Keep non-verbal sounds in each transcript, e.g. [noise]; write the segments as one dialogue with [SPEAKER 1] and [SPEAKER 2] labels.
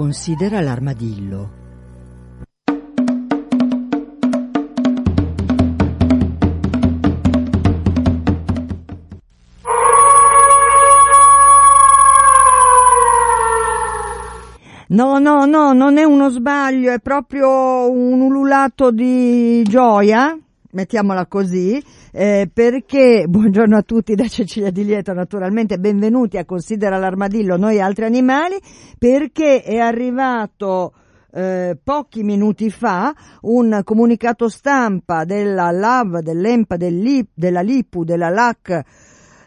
[SPEAKER 1] Considera l'armadillo.
[SPEAKER 2] No, no, no, non è uno sbaglio, è proprio un ululato di gioia, mettiamola così, eh, perché, [laughs] buongiorno a tutti da Cecilia Di Lieto naturalmente, benvenuti a Considera l'Armadillo, noi altri animali, perché è arrivato eh, pochi minuti fa un comunicato stampa della LAV, dell'EMPA, dell'IP, della LIPU, della LAC,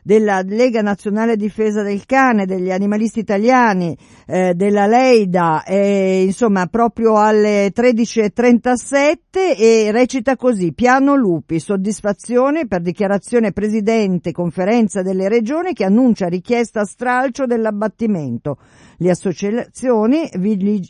[SPEAKER 2] della Lega Nazionale Difesa del Cane, degli animalisti italiani, eh, della Leida, eh, insomma proprio alle 13.37 e recita così, piano lupi, soddisfazione per dichiarazione Presidente, conferenza delle regioni che annuncia richiesta stralcio dell'abbattimento. Le associazioni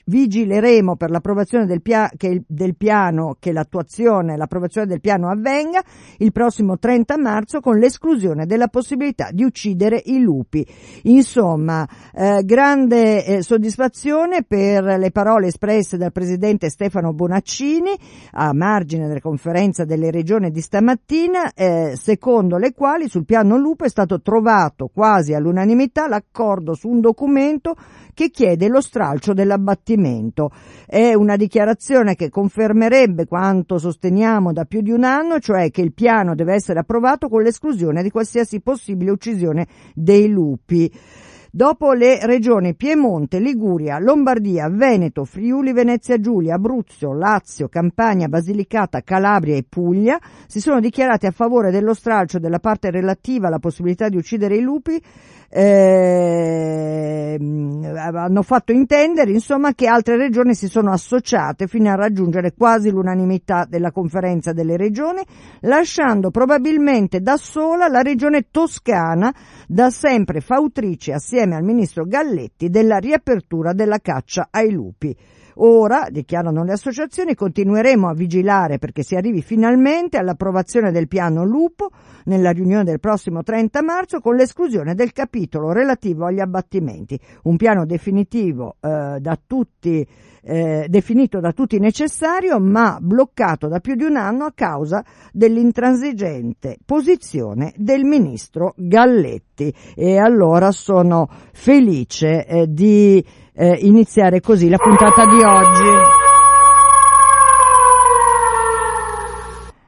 [SPEAKER 2] vigileremo per l'approvazione del, pia- che, del piano, che l'attuazione, l'approvazione del piano avvenga il prossimo 30 marzo con l'esclusione della possibilità di uccidere i lupi. Insomma, eh, grande eh, soddisfazione per le parole espresse dal Presidente Stefano Bonaccini a margine della conferenza delle regioni di stamattina, eh, secondo le quali sul piano lupo è stato trovato quasi all'unanimità l'accordo su un documento che chiede lo stralcio dell'abbattimento. È una dichiarazione che confermerebbe quanto sosteniamo da più di un anno, cioè che il piano deve essere approvato con l'esclusione di qualsiasi possibile uccisione dei lupi. Dopo le regioni Piemonte, Liguria, Lombardia, Veneto, Friuli, Venezia Giulia, Abruzzo, Lazio, Campania, Basilicata, Calabria e Puglia si sono dichiarati a favore dello stralcio della parte relativa alla possibilità di uccidere i lupi eh, hanno fatto intendere insomma che altre regioni si sono associate fino a raggiungere quasi l'unanimità della conferenza delle regioni, lasciando probabilmente da sola la regione toscana, da sempre fautrice assieme al ministro Galletti della riapertura della caccia ai lupi. Ora, dichiarano le associazioni, continueremo a vigilare perché si arrivi finalmente all'approvazione del piano lupo nella riunione del prossimo 30 marzo con l'esclusione del capitolo relativo agli abbattimenti. Un piano definitivo eh, da tutti eh, definito da tutti necessario ma bloccato da più di un anno a causa dell'intransigente posizione del ministro Galletti e allora sono felice eh, di eh, iniziare così la puntata di oggi.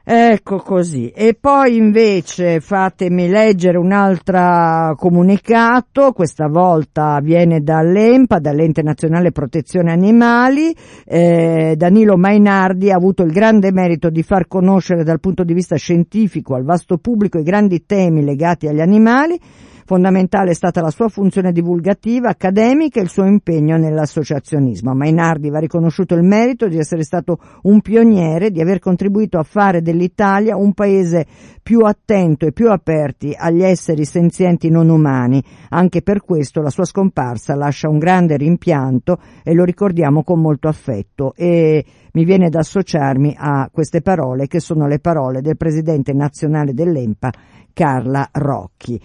[SPEAKER 2] Ecco così. E poi invece fatemi leggere un altro comunicato, questa volta viene dall'EMPA, dall'Ente Nazionale Protezione Animali. Eh, Danilo Mainardi ha avuto il grande merito di far conoscere dal punto di vista scientifico al vasto pubblico i grandi temi legati agli animali Fondamentale è stata la sua funzione divulgativa, accademica e il suo impegno nell'associazionismo. A Mainardi va riconosciuto il merito di essere stato un pioniere, di aver contribuito a fare dell'Italia un paese più attento e più aperti agli esseri senzienti non umani. Anche per questo la sua scomparsa lascia un grande rimpianto e lo ricordiamo con molto affetto e mi viene da associarmi a queste parole che sono le parole del presidente nazionale dell'EMPA Carla Rocchi.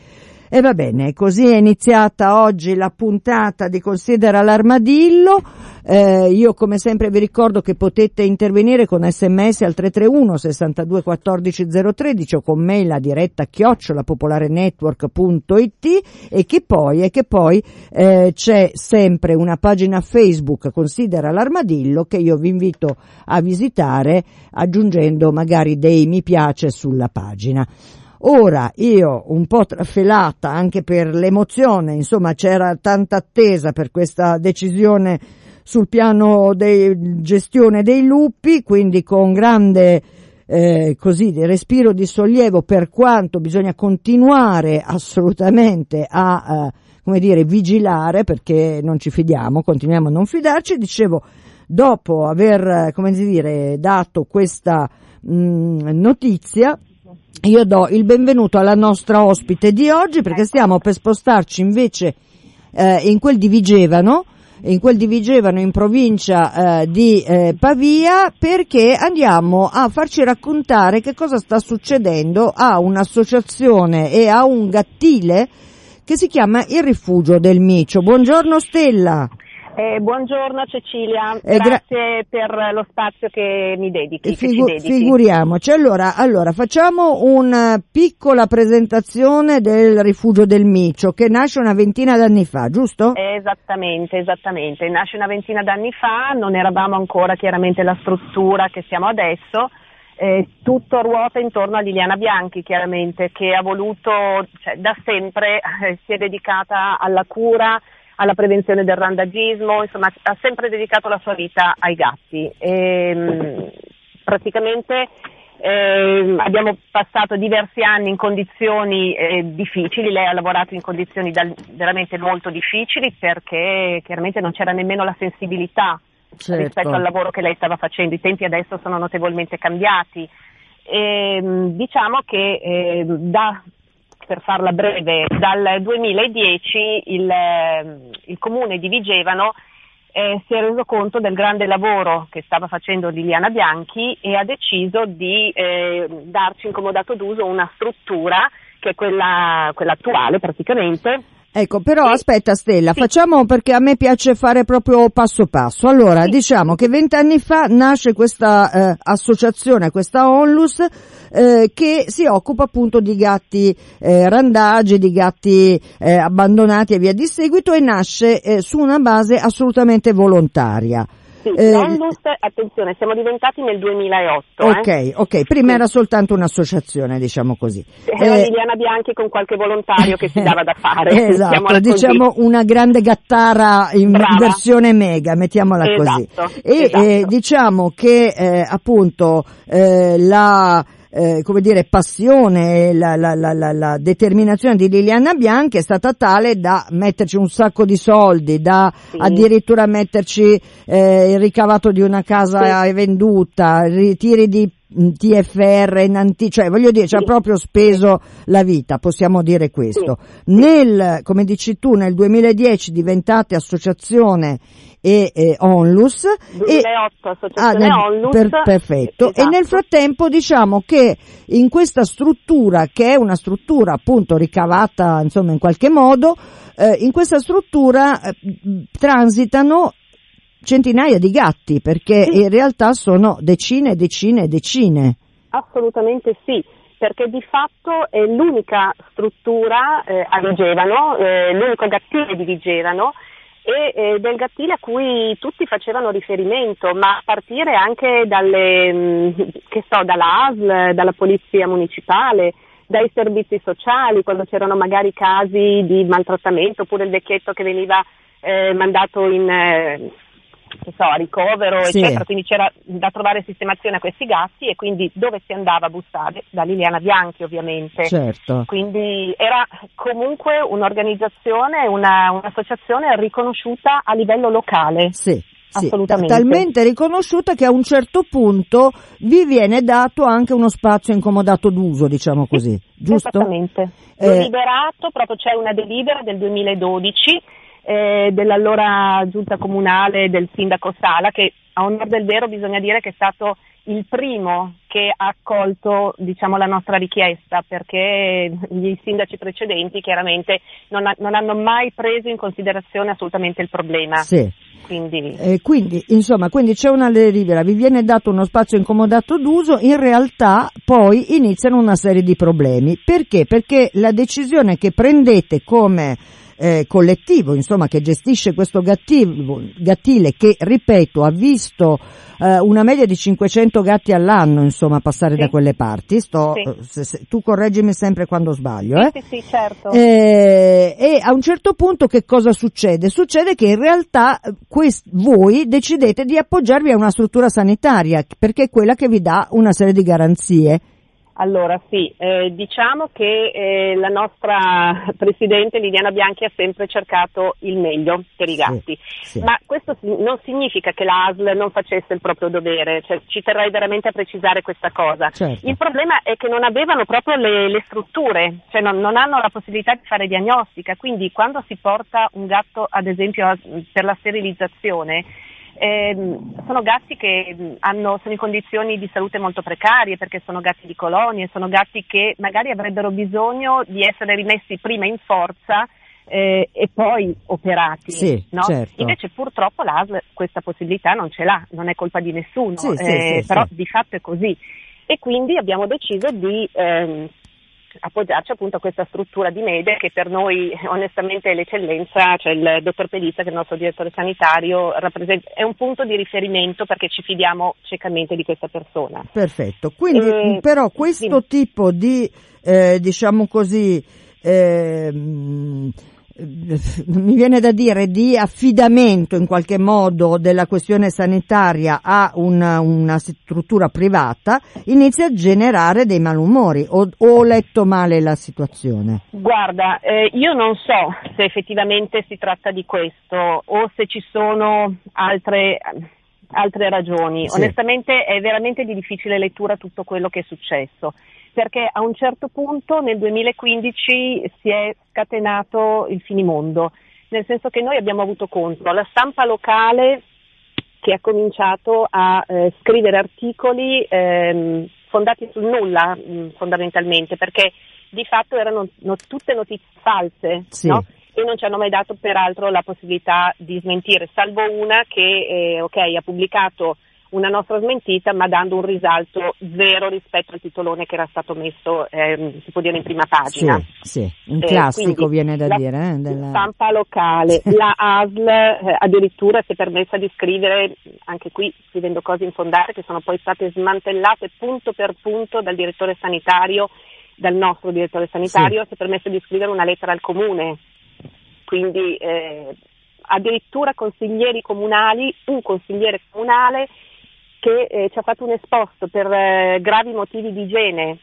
[SPEAKER 2] E va bene, così è iniziata oggi la puntata di Considera l'armadillo. Eh, io come sempre vi ricordo che potete intervenire con sms al 331 62 14 013 o con mail a diretta chiocciolapopolarenetwork.it e che poi, e che poi eh, c'è sempre una pagina Facebook Considera l'armadillo che io vi invito a visitare aggiungendo magari dei mi piace sulla pagina. Ora io un po' trafelata anche per l'emozione, insomma c'era tanta attesa per questa decisione sul piano di gestione dei lupi, quindi con grande eh, così respiro di sollievo per quanto bisogna continuare assolutamente a eh, come dire vigilare perché non ci fidiamo, continuiamo a non fidarci, dicevo dopo aver come dire dato questa mh, mm, notizia io do il benvenuto alla nostra ospite di oggi perché stiamo per spostarci invece eh, in quel di Vigevano, in quel di Vigevano in provincia eh, di eh, Pavia perché andiamo a farci raccontare che cosa sta succedendo a un'associazione e a un gattile che si chiama Il Rifugio del Micio. Buongiorno Stella.
[SPEAKER 3] Eh, buongiorno Cecilia, eh, grazie gra- per lo spazio che mi dedichi. Figu- che dedichi.
[SPEAKER 2] Figuriamoci, allora, allora, facciamo una piccola presentazione del rifugio del Micio che nasce una ventina d'anni fa, giusto?
[SPEAKER 3] Esattamente, esattamente, nasce una ventina d'anni fa, non eravamo ancora chiaramente la struttura che siamo adesso, eh, tutto ruota intorno a Liliana Bianchi chiaramente che ha voluto, cioè, da sempre eh, si è dedicata alla cura, alla prevenzione del randagismo, insomma ha sempre dedicato la sua vita ai gatti. E, ehm, praticamente eh, abbiamo passato diversi anni in condizioni eh, difficili, lei ha lavorato in condizioni da, veramente molto difficili perché chiaramente non c'era nemmeno la sensibilità certo. rispetto al lavoro che lei stava facendo. I tempi adesso sono notevolmente cambiati. E, ehm, diciamo che eh, da, per farla breve, dal 2010 il, il comune di Vigevano eh, si è reso conto del grande lavoro che stava facendo Liliana Bianchi e ha deciso di eh, darci in comodato d'uso una struttura che è quella, quella attuale praticamente
[SPEAKER 2] Ecco, però sì. aspetta Stella, sì. facciamo perché a me piace fare proprio passo passo. Allora, sì. diciamo che vent'anni fa nasce questa eh, associazione, questa Onlus, eh, che si occupa appunto di gatti eh, randagi, di gatti eh, abbandonati e via di seguito e nasce eh, su una base assolutamente volontaria.
[SPEAKER 3] Sì, eh, attenzione, siamo diventati nel 2008.
[SPEAKER 2] Ok, eh? ok, prima era soltanto un'associazione, diciamo così.
[SPEAKER 3] Era eh, Liliana Bianchi con qualche volontario che si dava da fare.
[SPEAKER 2] esatto, diciamo una grande gattara in Brava. versione mega, mettiamola
[SPEAKER 3] esatto,
[SPEAKER 2] così. E eh, esatto. diciamo che eh, appunto eh, la eh, come dire, passione, la, la, la, la, determinazione di Liliana Bianchi è stata tale da metterci un sacco di soldi, da sì. addirittura metterci eh, il ricavato di una casa sì. venduta, ritiri di TFR in anti, cioè voglio dire, ci ha proprio speso la vita, possiamo dire questo. Nel, come dici tu, nel 2010 diventate associazione e eh, Onlus.
[SPEAKER 3] 2008 e, associazione ah, Onlus.
[SPEAKER 2] Per, perfetto. Esatto. E nel frattempo diciamo che in questa struttura, che è una struttura appunto ricavata insomma in qualche modo, eh, in questa struttura eh, transitano centinaia di gatti perché sì. in realtà sono decine e decine e decine.
[SPEAKER 3] Assolutamente sì, perché di fatto è l'unica struttura eh, a Vigevano, eh, l'unico gattile di Vigevano e eh, del gattile a cui tutti facevano riferimento, ma a partire anche dalle, mm, che so, dalla ASL, dalla polizia municipale, dai servizi sociali, quando c'erano magari casi di maltrattamento oppure il vecchietto che veniva eh, mandato in, eh, che so, a ricovero, sì. eccetera, quindi c'era da trovare sistemazione a questi gatti e quindi dove si andava a bussare? Da Liliana Bianchi ovviamente.
[SPEAKER 2] Certo.
[SPEAKER 3] Quindi era comunque un'organizzazione, una, un'associazione riconosciuta a livello locale.
[SPEAKER 2] Sì. Sì, talmente riconosciuta che a un certo punto vi viene dato anche uno spazio incomodato d'uso, diciamo così, giusto?
[SPEAKER 3] Esattamente. Eh, liberato, proprio c'è una delibera del 2012 eh, dell'allora giunta comunale del sindaco Sala che a onore del vero bisogna dire che è stato il primo che ha accolto diciamo, la nostra richiesta perché gli sindaci precedenti chiaramente non, ha, non hanno mai preso in considerazione assolutamente il problema.
[SPEAKER 2] Sì. Quindi... Eh, quindi, insomma, quindi c'è una delibera, vi viene dato uno spazio incomodato d'uso, in realtà poi iniziano una serie di problemi. Perché? Perché la decisione che prendete come eh, collettivo, insomma, che gestisce questo gattivo, gattile che, ripeto, ha visto eh, una media di 500 gatti all'anno, insomma, passare sì. da quelle parti. Sto, sì. Eh, se, se, tu correggimi sempre quando sbaglio,
[SPEAKER 3] eh? Sì, sì, certo.
[SPEAKER 2] Eh, e a un certo punto che cosa succede? Succede che in realtà eh, quest, voi decidete di appoggiarvi a una struttura sanitaria, perché è quella che vi dà una serie di garanzie.
[SPEAKER 3] Allora sì, eh, diciamo che eh, la nostra Presidente Liliana Bianchi ha sempre cercato il meglio per i gatti, sì, sì. ma questo non significa che l'ASL non facesse il proprio dovere, cioè, ci terrei veramente a precisare questa cosa.
[SPEAKER 2] Certo.
[SPEAKER 3] Il problema è che non avevano proprio le, le strutture, cioè non, non, hanno la possibilità di fare diagnostica, quindi quando si porta un gatto ad esempio per la sterilizzazione, eh, sono gatti che hanno, sono in condizioni di salute molto precarie perché sono gatti di colonie, sono gatti che magari avrebbero bisogno di essere rimessi prima in forza eh, e poi operati.
[SPEAKER 2] Sì,
[SPEAKER 3] no?
[SPEAKER 2] certo.
[SPEAKER 3] Invece purtroppo l'ASL questa possibilità non ce l'ha, non è colpa di nessuno,
[SPEAKER 2] Sì,
[SPEAKER 3] eh,
[SPEAKER 2] sì,
[SPEAKER 3] però di fatto è così. E quindi abbiamo deciso di ehm, appoggiarci appunto a questa struttura di media che per noi onestamente è l'eccellenza, cioè il dottor Pelizza che è il nostro direttore sanitario rappresenta- è un punto di riferimento perché ci fidiamo ciecamente di questa persona.
[SPEAKER 2] Perfetto, quindi
[SPEAKER 3] Eh,
[SPEAKER 2] però questo tipo di, eh, diciamo così, ehm, [laughs] mi viene da dire di affidamento in qualche modo della questione sanitaria a una, una struttura privata inizia a generare dei malumori o, ho letto male la situazione?
[SPEAKER 3] Guarda, eh, io non so se effettivamente si tratta di questo o se ci sono altre, altre ragioni.
[SPEAKER 2] Sì.
[SPEAKER 3] Onestamente è veramente di difficile lettura tutto quello che è successo, perché a un certo punto nel 2015 si è scatenato il finimondo, nel senso che noi abbiamo avuto contro la stampa locale che ha cominciato a eh, scrivere articoli ehm, fondati sul nulla mh, fondamentalmente, perché di fatto erano no- tutte notizie false,
[SPEAKER 2] Sì.
[SPEAKER 3] no? E non ci hanno mai dato peraltro la possibilità di smentire, salvo una che eh, ok, ha pubblicato una nostra smentita, ma dando un risalto zero rispetto al titolone che era stato messo, ehm, si può dire, in prima pagina.
[SPEAKER 2] Sì, sì, un
[SPEAKER 3] Eh,
[SPEAKER 2] classico
[SPEAKER 3] quindi
[SPEAKER 2] viene da
[SPEAKER 3] la
[SPEAKER 2] dire. Eh, della-
[SPEAKER 3] stampa locale, la ASL eh, addirittura si è permessa di scrivere, anche qui scrivendo cose infondate che sono poi state smantellate punto per punto dal direttore sanitario, dal nostro direttore sanitario, si è permesso di scrivere una lettera al comune. Quindi eh, addirittura consiglieri comunali, un consigliere comunale che eh, ci ha fatto un esposto per eh, gravi motivi di igiene.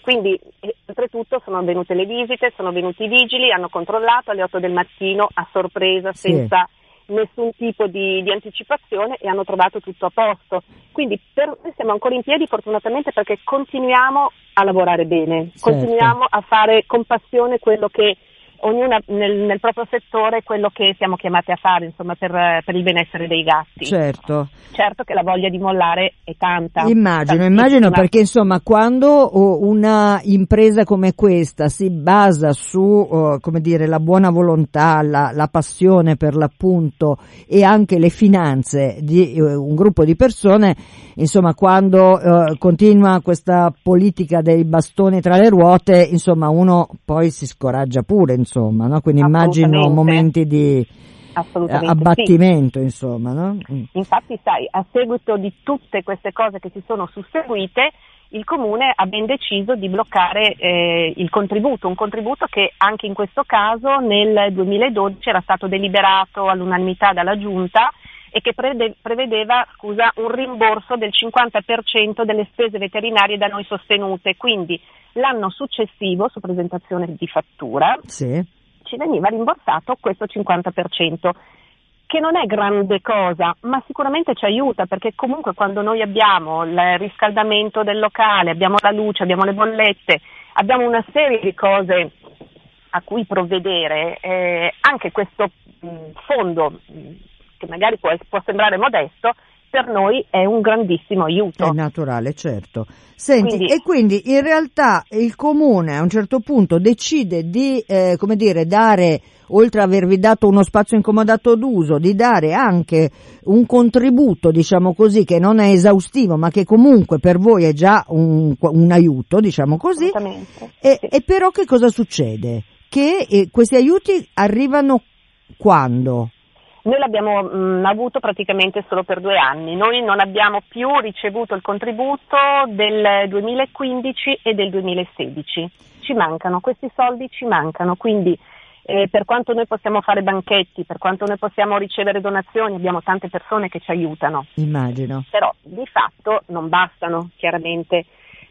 [SPEAKER 3] Quindi, eh, oltretutto, sono venute le visite, sono venuti i vigili, hanno controllato alle 8 del mattino a sorpresa,
[SPEAKER 2] Sì.
[SPEAKER 3] senza nessun tipo di, di anticipazione e hanno trovato tutto a posto. Quindi per noi siamo ancora in piedi fortunatamente perché continuiamo a lavorare bene,
[SPEAKER 2] Certo.
[SPEAKER 3] continuiamo a fare con passione quello che ognuna nel, nel proprio settore quello che siamo chiamati a fare, insomma, per, per il benessere dei gatti.
[SPEAKER 2] Certo.
[SPEAKER 3] Certo che la voglia di mollare è tanta.
[SPEAKER 2] Immagino,
[SPEAKER 3] tantissima.
[SPEAKER 2] immagino perché insomma quando oh, una impresa come questa si basa su, oh, come dire, la buona volontà, la, la passione per l'appunto e anche le finanze di eh, un gruppo di persone, insomma quando eh, continua questa politica dei bastoni tra le ruote, insomma uno poi si scoraggia pure, insomma, no? Quindi immagino momenti di eh,
[SPEAKER 3] Assolutamente sì.
[SPEAKER 2] abbattimento, insomma, no? Mm.
[SPEAKER 3] Infatti, sai, a seguito di tutte queste cose che si sono susseguite, il Comune ha ben deciso di bloccare eh, il contributo, un contributo che anche in questo caso nel 2012 era stato deliberato all'unanimità dalla Giunta e che prede- prevedeva scusa, un rimborso del 50% delle spese veterinarie da noi sostenute. Quindi l'anno successivo, su presentazione di fattura,
[SPEAKER 2] Sì.
[SPEAKER 3] ci veniva rimborsato questo 50%, che non è grande cosa, ma sicuramente ci aiuta perché comunque quando noi abbiamo il riscaldamento del locale, abbiamo la luce, abbiamo le bollette, abbiamo una serie di cose a cui provvedere, eh, anche questo mh, fondo, mh, che magari può, può sembrare modesto, per noi è un grandissimo aiuto.
[SPEAKER 2] È naturale, certo. Senti,
[SPEAKER 3] Quindi-
[SPEAKER 2] e quindi in realtà il comune a un certo punto decide di, eh, come dire, dare, oltre ad avervi dato uno spazio incomodato d'uso, di dare anche un contributo, diciamo così, che non è esaustivo, ma che comunque per voi è già un, un aiuto, diciamo così. E,
[SPEAKER 3] Sì.
[SPEAKER 2] e però che cosa succede? Che eh, questi aiuti arrivano quando?
[SPEAKER 3] Noi l'abbiamo mh, avuto praticamente solo per due anni, noi non abbiamo più ricevuto il contributo del 2015 e del 2016, ci mancano, questi soldi ci mancano, quindi eh, per quanto noi possiamo fare banchetti, per quanto noi possiamo ricevere donazioni, abbiamo tante persone che ci aiutano,
[SPEAKER 2] Immagino.
[SPEAKER 3] però di fatto non bastano chiaramente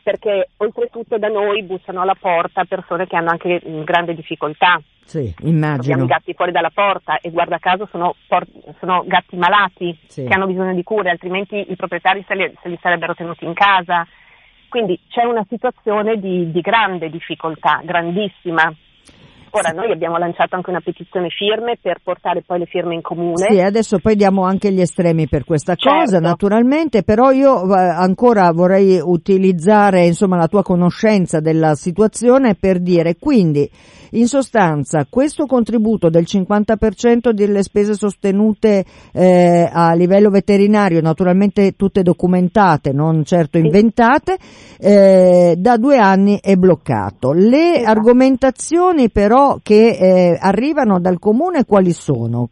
[SPEAKER 3] perché oltretutto da noi bussano alla porta persone che hanno anche grande difficoltà,
[SPEAKER 2] Sì, immagino.
[SPEAKER 3] i gatti fuori dalla porta e guarda caso sono, por- sono gatti malati
[SPEAKER 2] Sì.
[SPEAKER 3] che hanno bisogno di cure, altrimenti i proprietari se li, se li sarebbero tenuti in casa. Quindi c'è una situazione di, di grande difficoltà, grandissima. Ora noi abbiamo lanciato anche una petizione firme per portare poi le firme in comune.
[SPEAKER 2] Sì, adesso poi diamo anche gli estremi per questa cosa,
[SPEAKER 3] Certo.
[SPEAKER 2] naturalmente, però io eh, ancora vorrei utilizzare insomma la tua conoscenza della situazione per dire quindi in sostanza questo contributo del 50% delle spese sostenute eh, a livello veterinario, naturalmente tutte documentate, non certo inventate, eh, da due anni è bloccato. Le
[SPEAKER 3] Esatto.
[SPEAKER 2] argomentazioni però che eh, arrivano dal comune quali sono?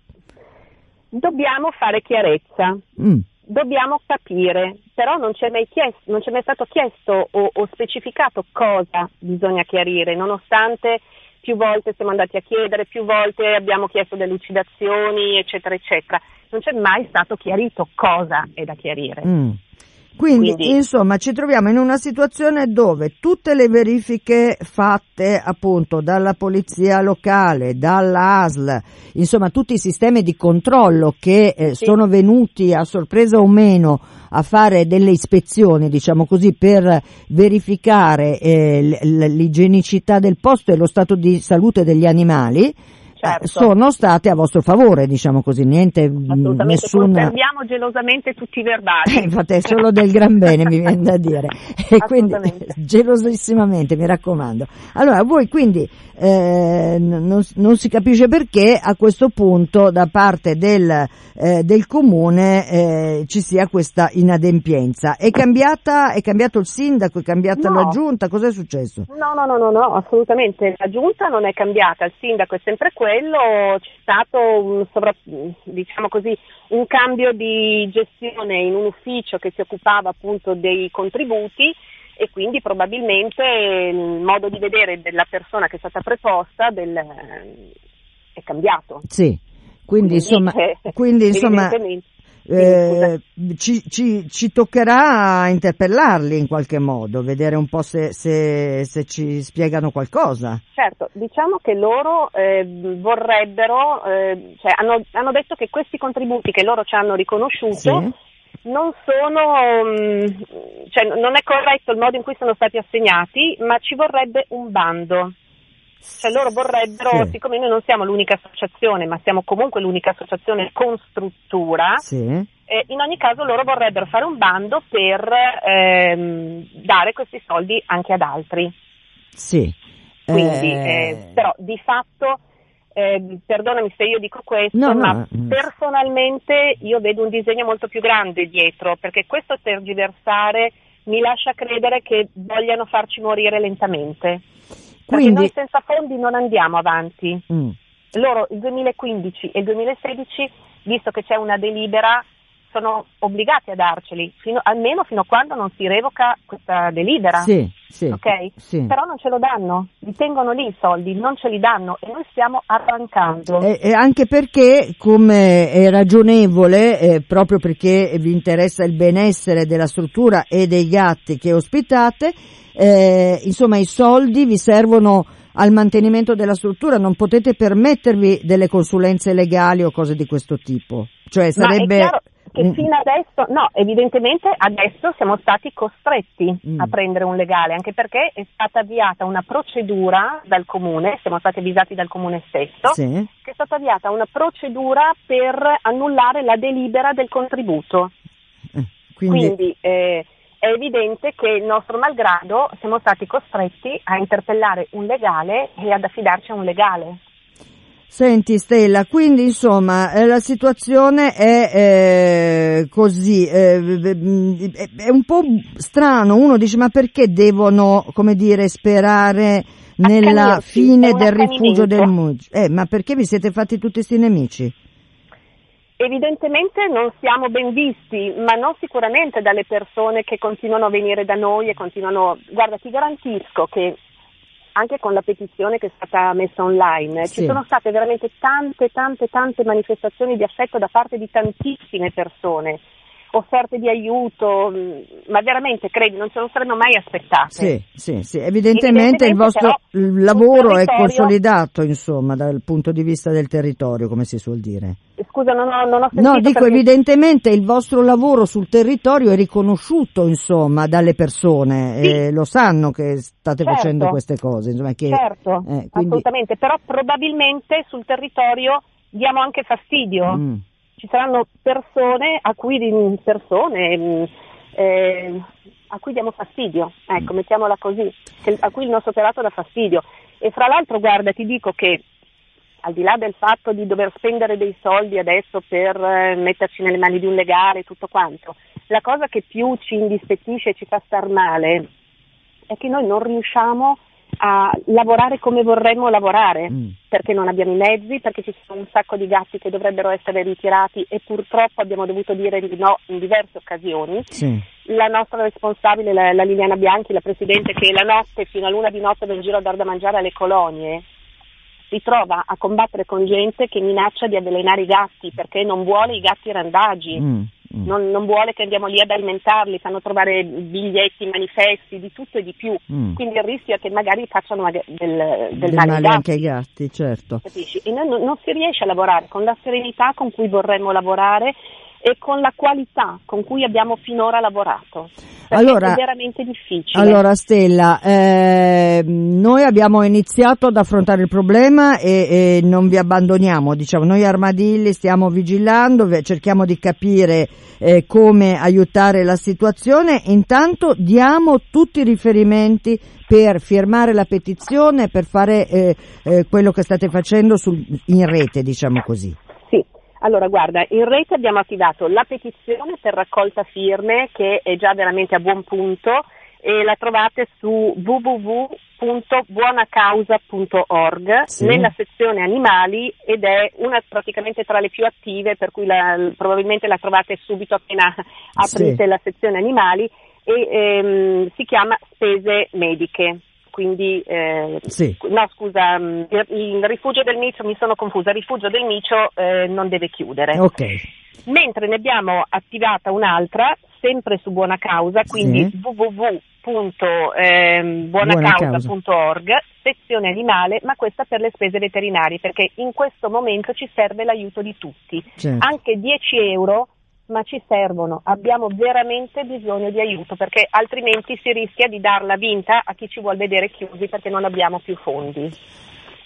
[SPEAKER 3] Dobbiamo fare chiarezza.
[SPEAKER 2] Mm.
[SPEAKER 3] Dobbiamo capire, però non ci è mai, chiesto, non ci è mai stato chiesto o, o specificato cosa bisogna chiarire, nonostante più volte siamo andati a chiedere, più volte abbiamo chiesto delucidazioni, eccetera, eccetera. Non c'è mai stato chiarito cosa è da chiarire.
[SPEAKER 2] Mm. Quindi,
[SPEAKER 3] Quindi-
[SPEAKER 2] insomma, ci troviamo in una situazione dove tutte le verifiche fatte appunto dalla polizia locale, dall'ASL, insomma, tutti i sistemi di controllo che eh,
[SPEAKER 3] Sì.
[SPEAKER 2] sono venuti a sorpresa o meno a fare delle ispezioni, diciamo così, per verificare eh, l'igienicità del posto e lo stato di salute degli animali,
[SPEAKER 3] Certo.
[SPEAKER 2] sono state a vostro favore, diciamo così, niente,
[SPEAKER 3] Assolutamente,
[SPEAKER 2] nessuna...
[SPEAKER 3] conserviamo gelosamente tutti i verbali.
[SPEAKER 2] Eh, Infatti è solo del gran bene, mi viene da dire. [laughs] E quindi [laughs] gelosissimamente, mi raccomando. Allora, voi quindi eh, non, non si capisce perché a questo punto da parte del, eh, del comune eh, ci sia questa inadempienza. È cambiata, è cambiato il sindaco, è cambiata
[SPEAKER 3] No.
[SPEAKER 2] la giunta, cos'è successo?
[SPEAKER 3] No, no, no, no, no, assolutamente. La giunta non è cambiata, il sindaco è sempre quello, c'è stato un, sovra- diciamo così, un cambio di gestione in un ufficio che si occupava appunto dei contributi e quindi probabilmente il modo di vedere della persona che è stata preposta del- è cambiato.
[SPEAKER 2] Sì. Quindi insomma,
[SPEAKER 3] eh,
[SPEAKER 2] quindi, insomma. Eh, ci, ci, ci toccherà interpellarli in qualche modo, vedere un po' se, se, se ci spiegano qualcosa.
[SPEAKER 3] Certo, diciamo che loro eh, vorrebbero, eh, cioè hanno, hanno detto che questi contributi che loro ci hanno riconosciuto
[SPEAKER 2] Sì.
[SPEAKER 3] non sono, mm, cioè non è corretto il modo in cui sono stati assegnati, ma ci vorrebbe un bando. Cioè loro vorrebbero,
[SPEAKER 2] Sì.
[SPEAKER 3] siccome noi non siamo l'unica associazione, ma siamo comunque l'unica associazione con struttura,
[SPEAKER 2] Sì.
[SPEAKER 3] eh, in ogni caso loro vorrebbero fare un bando per ehm, dare questi soldi anche ad altri.
[SPEAKER 2] Sì.
[SPEAKER 3] Quindi,
[SPEAKER 2] Eh,
[SPEAKER 3] eh, però di fatto, eh, perdonami se io dico questo,
[SPEAKER 2] No, no,
[SPEAKER 3] ma
[SPEAKER 2] mm.
[SPEAKER 3] personalmente io vedo un disegno molto più grande dietro, perché questo tergiversare mi lascia credere che vogliano farci morire lentamente. Perché
[SPEAKER 2] Quindi-
[SPEAKER 3] noi senza fondi non andiamo avanti.
[SPEAKER 2] mm,
[SPEAKER 3] Loro il 2015 e il 2016, visto che c'è una delibera, sono obbligati a darceli, fino- almeno fino a quando non si revoca questa delibera.
[SPEAKER 2] sì, sì,
[SPEAKER 3] Ok?
[SPEAKER 2] sì.
[SPEAKER 3] Però non ce lo danno, li tengono lì i soldi, non ce li danno e noi stiamo arrancando.
[SPEAKER 2] E, e anche perché, come è ragionevole, eh, proprio perché vi interessa il benessere della struttura e dei gatti che ospitate, eh, insomma i soldi vi servono al mantenimento della struttura, non potete permettervi delle consulenze legali o cose di questo tipo. Cioè sarebbe
[SPEAKER 3] che
[SPEAKER 2] un-
[SPEAKER 3] fino adesso, no, evidentemente adesso siamo stati costretti
[SPEAKER 2] Mm.
[SPEAKER 3] a prendere un legale, anche perché è stata avviata una procedura dal comune, siamo stati avvisati dal comune stesso,
[SPEAKER 2] Sì.
[SPEAKER 3] che è stata avviata una procedura per annullare la delibera del contributo.
[SPEAKER 2] Eh, Quindi,
[SPEAKER 3] Quindi eh, è evidente che il nostro malgrado siamo stati costretti a interpellare un legale e ad affidarci a un legale.
[SPEAKER 2] Senti Stella, quindi insomma eh, la situazione è eh, così, eh, è un po' strano, uno dice ma perché devono, come dire, sperare nella fine del rifugio del Muggi? Eh, ma perché vi siete fatti tutti questi nemici?
[SPEAKER 3] Evidentemente non siamo ben visti, ma non sicuramente dalle persone che continuano a venire da noi e continuano. Guarda, ti garantisco che anche con la petizione che è stata messa online
[SPEAKER 2] Sì.
[SPEAKER 3] ci sono state veramente tante, tante, tante manifestazioni di affetto da parte di tantissime persone, offerte di aiuto, mh, ma veramente credi, non ce lo saremmo mai aspettate.
[SPEAKER 2] Sì, sì, sì, evidentemente il
[SPEAKER 3] Evidentemente
[SPEAKER 2] vostro il lavoro
[SPEAKER 3] sul
[SPEAKER 2] è consolidato, insomma, dal punto di vista del territorio, come si suol dire.
[SPEAKER 3] Scusa, non ho, non ho sentito
[SPEAKER 2] No, dico
[SPEAKER 3] perché-
[SPEAKER 2] evidentemente il vostro lavoro sul territorio è riconosciuto, insomma, dalle persone,
[SPEAKER 3] Sì.
[SPEAKER 2] eh, lo sanno che state
[SPEAKER 3] Certo.
[SPEAKER 2] facendo queste cose, insomma, che,
[SPEAKER 3] Certo,
[SPEAKER 2] eh, quindi,
[SPEAKER 3] assolutamente, però probabilmente sul territorio diamo anche fastidio.
[SPEAKER 2] Mm,
[SPEAKER 3] Ci saranno persone a cui, persone, mm, eh, a cui diamo fastidio, ecco,
[SPEAKER 2] Mm.
[SPEAKER 3] mettiamola così, a cui il nostro operato dà fastidio. E fra l'altro, guarda, ti dico che al di là del fatto di dover spendere dei soldi adesso per eh, metterci nelle mani di un legale e tutto quanto, la cosa che più ci indispettisce e ci fa star male è che noi non riusciamo a lavorare come vorremmo lavorare, mm. perché non abbiamo i mezzi, perché ci sono un sacco di gatti che dovrebbero essere ritirati e purtroppo abbiamo dovuto dire di no in diverse occasioni. Sì. La nostra responsabile, la, la, Liliana Bianchi, la Presidente, che la notte fino a luna di notte va in giro a dar da mangiare alle colonie, si trova a combattere con gente che minaccia di avvelenare i gatti perché non vuole i gatti randagi. Mm. Mm. Non, non, vuole che andiamo lì ad alimentarli, fanno trovare biglietti, manifesti, di tutto e di più. Mm. Quindi il rischio è che magari facciano del, del, del male,
[SPEAKER 2] male anche ai gatti, certo.
[SPEAKER 3] Capisci? E non, non si riesce a lavorare con la serenità con cui vorremmo lavorare e con la qualità con cui abbiamo finora lavorato. Allora, è veramente difficile.
[SPEAKER 2] Allora Stella, eh, noi abbiamo iniziato ad affrontare il problema e, e, non vi abbandoniamo, diciamo, noi armadilli stiamo vigilando, cerchiamo di capire eh, come aiutare la situazione, intanto diamo tutti i riferimenti per firmare la petizione, per fare eh, eh quello che state facendo sul, in rete, diciamo così.
[SPEAKER 3] Allora, guarda, in rete abbiamo attivato la petizione per raccolta firme che è già veramente a buon punto e la trovate su www.buonacausa.org sì. nella sezione animali ed è una praticamente tra le più attive per cui la, probabilmente la trovate subito appena aprite sì. la sezione animali e ehm, si chiama spese mediche quindi eh, sì. no scusa, mm, il rifugio del Micio mi sono confusa, il rifugio del Micio eh, non deve chiudere.
[SPEAKER 2] Okay.
[SPEAKER 3] Mentre ne abbiamo attivata un'altra, sempre su buona causa, quindi sì. www.buonacausa.org, sezione animale, ma questa per le spese veterinarie, perché in questo momento ci serve l'aiuto di tutti. Certo. Anche 10 euro ma ci servono, abbiamo veramente bisogno di aiuto perché altrimenti si rischia di darla vinta a chi ci vuole vedere chiusi perché non abbiamo più fondi.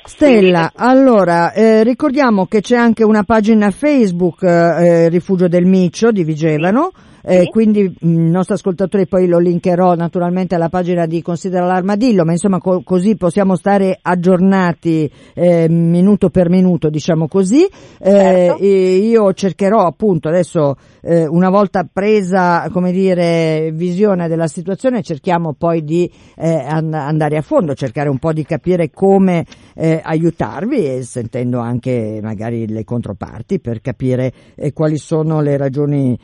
[SPEAKER 2] Stella, allora eh, ricordiamo che c'è anche una pagina Facebook eh, Rifugio del Micio di Vigevano. Sì eh, sì. quindi mm, i nostri ascoltatori poi lo linkerò naturalmente alla pagina di Considera l'Armadillo, ma insomma co- così possiamo stare aggiornati eh, minuto per minuto, diciamo così. Eh, certo. io cercherò appunto adesso eh, una volta presa come dire visione della situazione cerchiamo poi di eh, and- andare a fondo, cercare un po' di capire come eh, aiutarvi e sentendo anche magari le controparti per capire quali sono le ragioni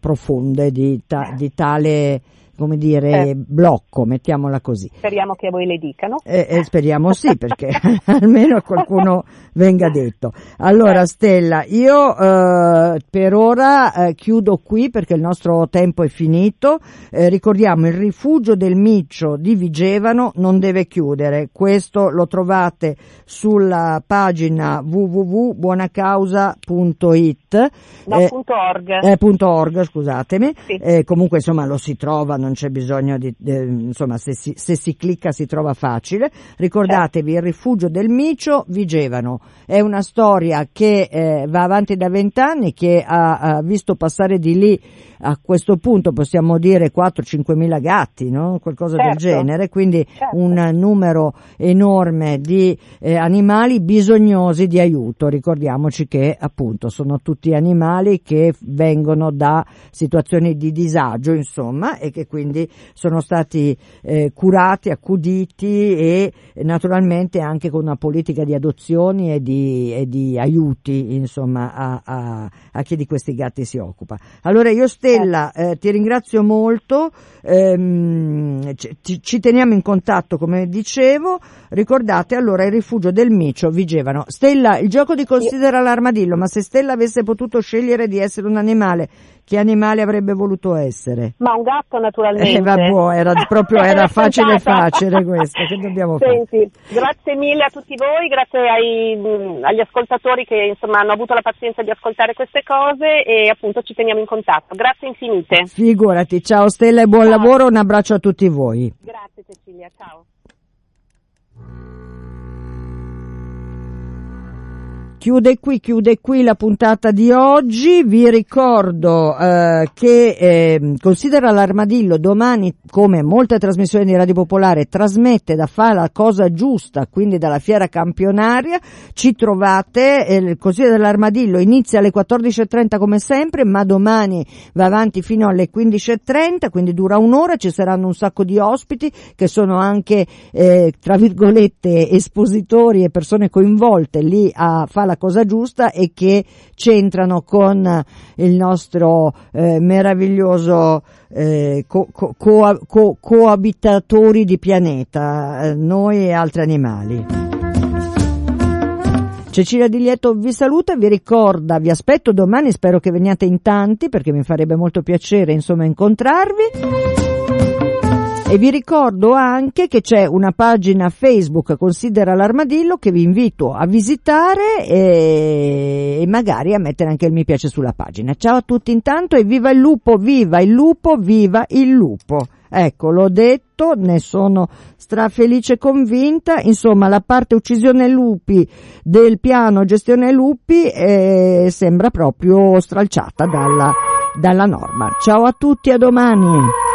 [SPEAKER 2] profonde di, ta- di tale come dire, eh. blocco, mettiamola così.
[SPEAKER 3] Speriamo che a voi le dicano.
[SPEAKER 2] Eh, eh, speriamo sì, perché [laughs] [laughs] almeno qualcuno venga detto. Allora eh. Stella, io eh, per ora eh, chiudo qui perché il nostro tempo è finito. Eh, ricordiamo il rifugio del Miccio di Vigevano non deve chiudere. Questo lo trovate sulla pagina www.buonacausa.it.
[SPEAKER 3] No, eh, .org.
[SPEAKER 2] Eh, .org, scusatemi. Sì. comunque insomma lo si trova non c'è bisogno di, eh, insomma, se si, se si, clicca si trova facile. Ricordatevi, il rifugio del Micio, Vigevano. È una storia che eh, va avanti da vent'anni, che ha, ha visto passare di lì a questo punto possiamo dire 4-5 mila gatti, no? qualcosa certo. del genere, quindi certo. un numero enorme di eh, animali bisognosi di aiuto. Ricordiamoci che appunto sono tutti animali che vengono da situazioni di disagio, insomma, e che quindi sono stati eh, curati, accuditi e naturalmente anche con una politica di adozioni e di, e di aiuti, insomma, a, a, a chi di questi gatti si occupa. Allora io Stella, eh, ti ringrazio molto, ehm, ci, ci, teniamo in contatto come dicevo, ricordate allora il rifugio del Micio Vigevano. Stella, il gioco di considera l'armadillo, ma se Stella avesse potuto scegliere di essere un animale che animale avrebbe voluto essere?
[SPEAKER 3] Ma un gatto naturalmente.
[SPEAKER 2] Eh, vabbè, era [laughs] proprio era facile facile questo, che dobbiamo
[SPEAKER 3] Senti, fare? Grazie mille a tutti voi, grazie ai, agli ascoltatori che insomma hanno avuto la pazienza di ascoltare queste cose e appunto ci teniamo in contatto. Grazie infinite.
[SPEAKER 2] Figurati, ciao Stella e buon ciao. lavoro, un abbraccio a tutti voi.
[SPEAKER 3] Grazie Cecilia, ciao.
[SPEAKER 2] Chiude qui, chiude qui la puntata di oggi. Vi ricordo eh, che eh, considera l'armadillo domani, come molte trasmissioni di Radio Popolare, trasmette da fare la cosa giusta, quindi dalla fiera campionaria. Ci trovate, eh, il Consiglio dell'Armadillo inizia alle 14.30 come sempre, ma domani va avanti fino alle 15.30, quindi dura un'ora, ci saranno un sacco di ospiti che sono anche, eh, tra virgolette, espositori e persone coinvolte lì a fare la cosa giusta e che c'entrano con il nostro eh, meraviglioso eh, co- co- co- coabitatori di pianeta, eh, noi e altri animali. Cecilia Di Lieto vi saluta, vi ricorda, vi aspetto domani, spero che veniate in tanti perché mi farebbe molto piacere insomma incontrarvi. E vi ricordo anche che c'è una pagina Facebook Considera l'armadillo che vi invito a visitare e, e, magari a mettere anche il mi piace sulla pagina. Ciao a tutti intanto e viva il lupo, viva il lupo, viva il lupo. Ecco, l'ho detto, ne sono strafelice e convinta, insomma la parte uccisione lupi del piano gestione lupi eh, sembra proprio stralciata dalla, dalla norma. Ciao a tutti, a domani!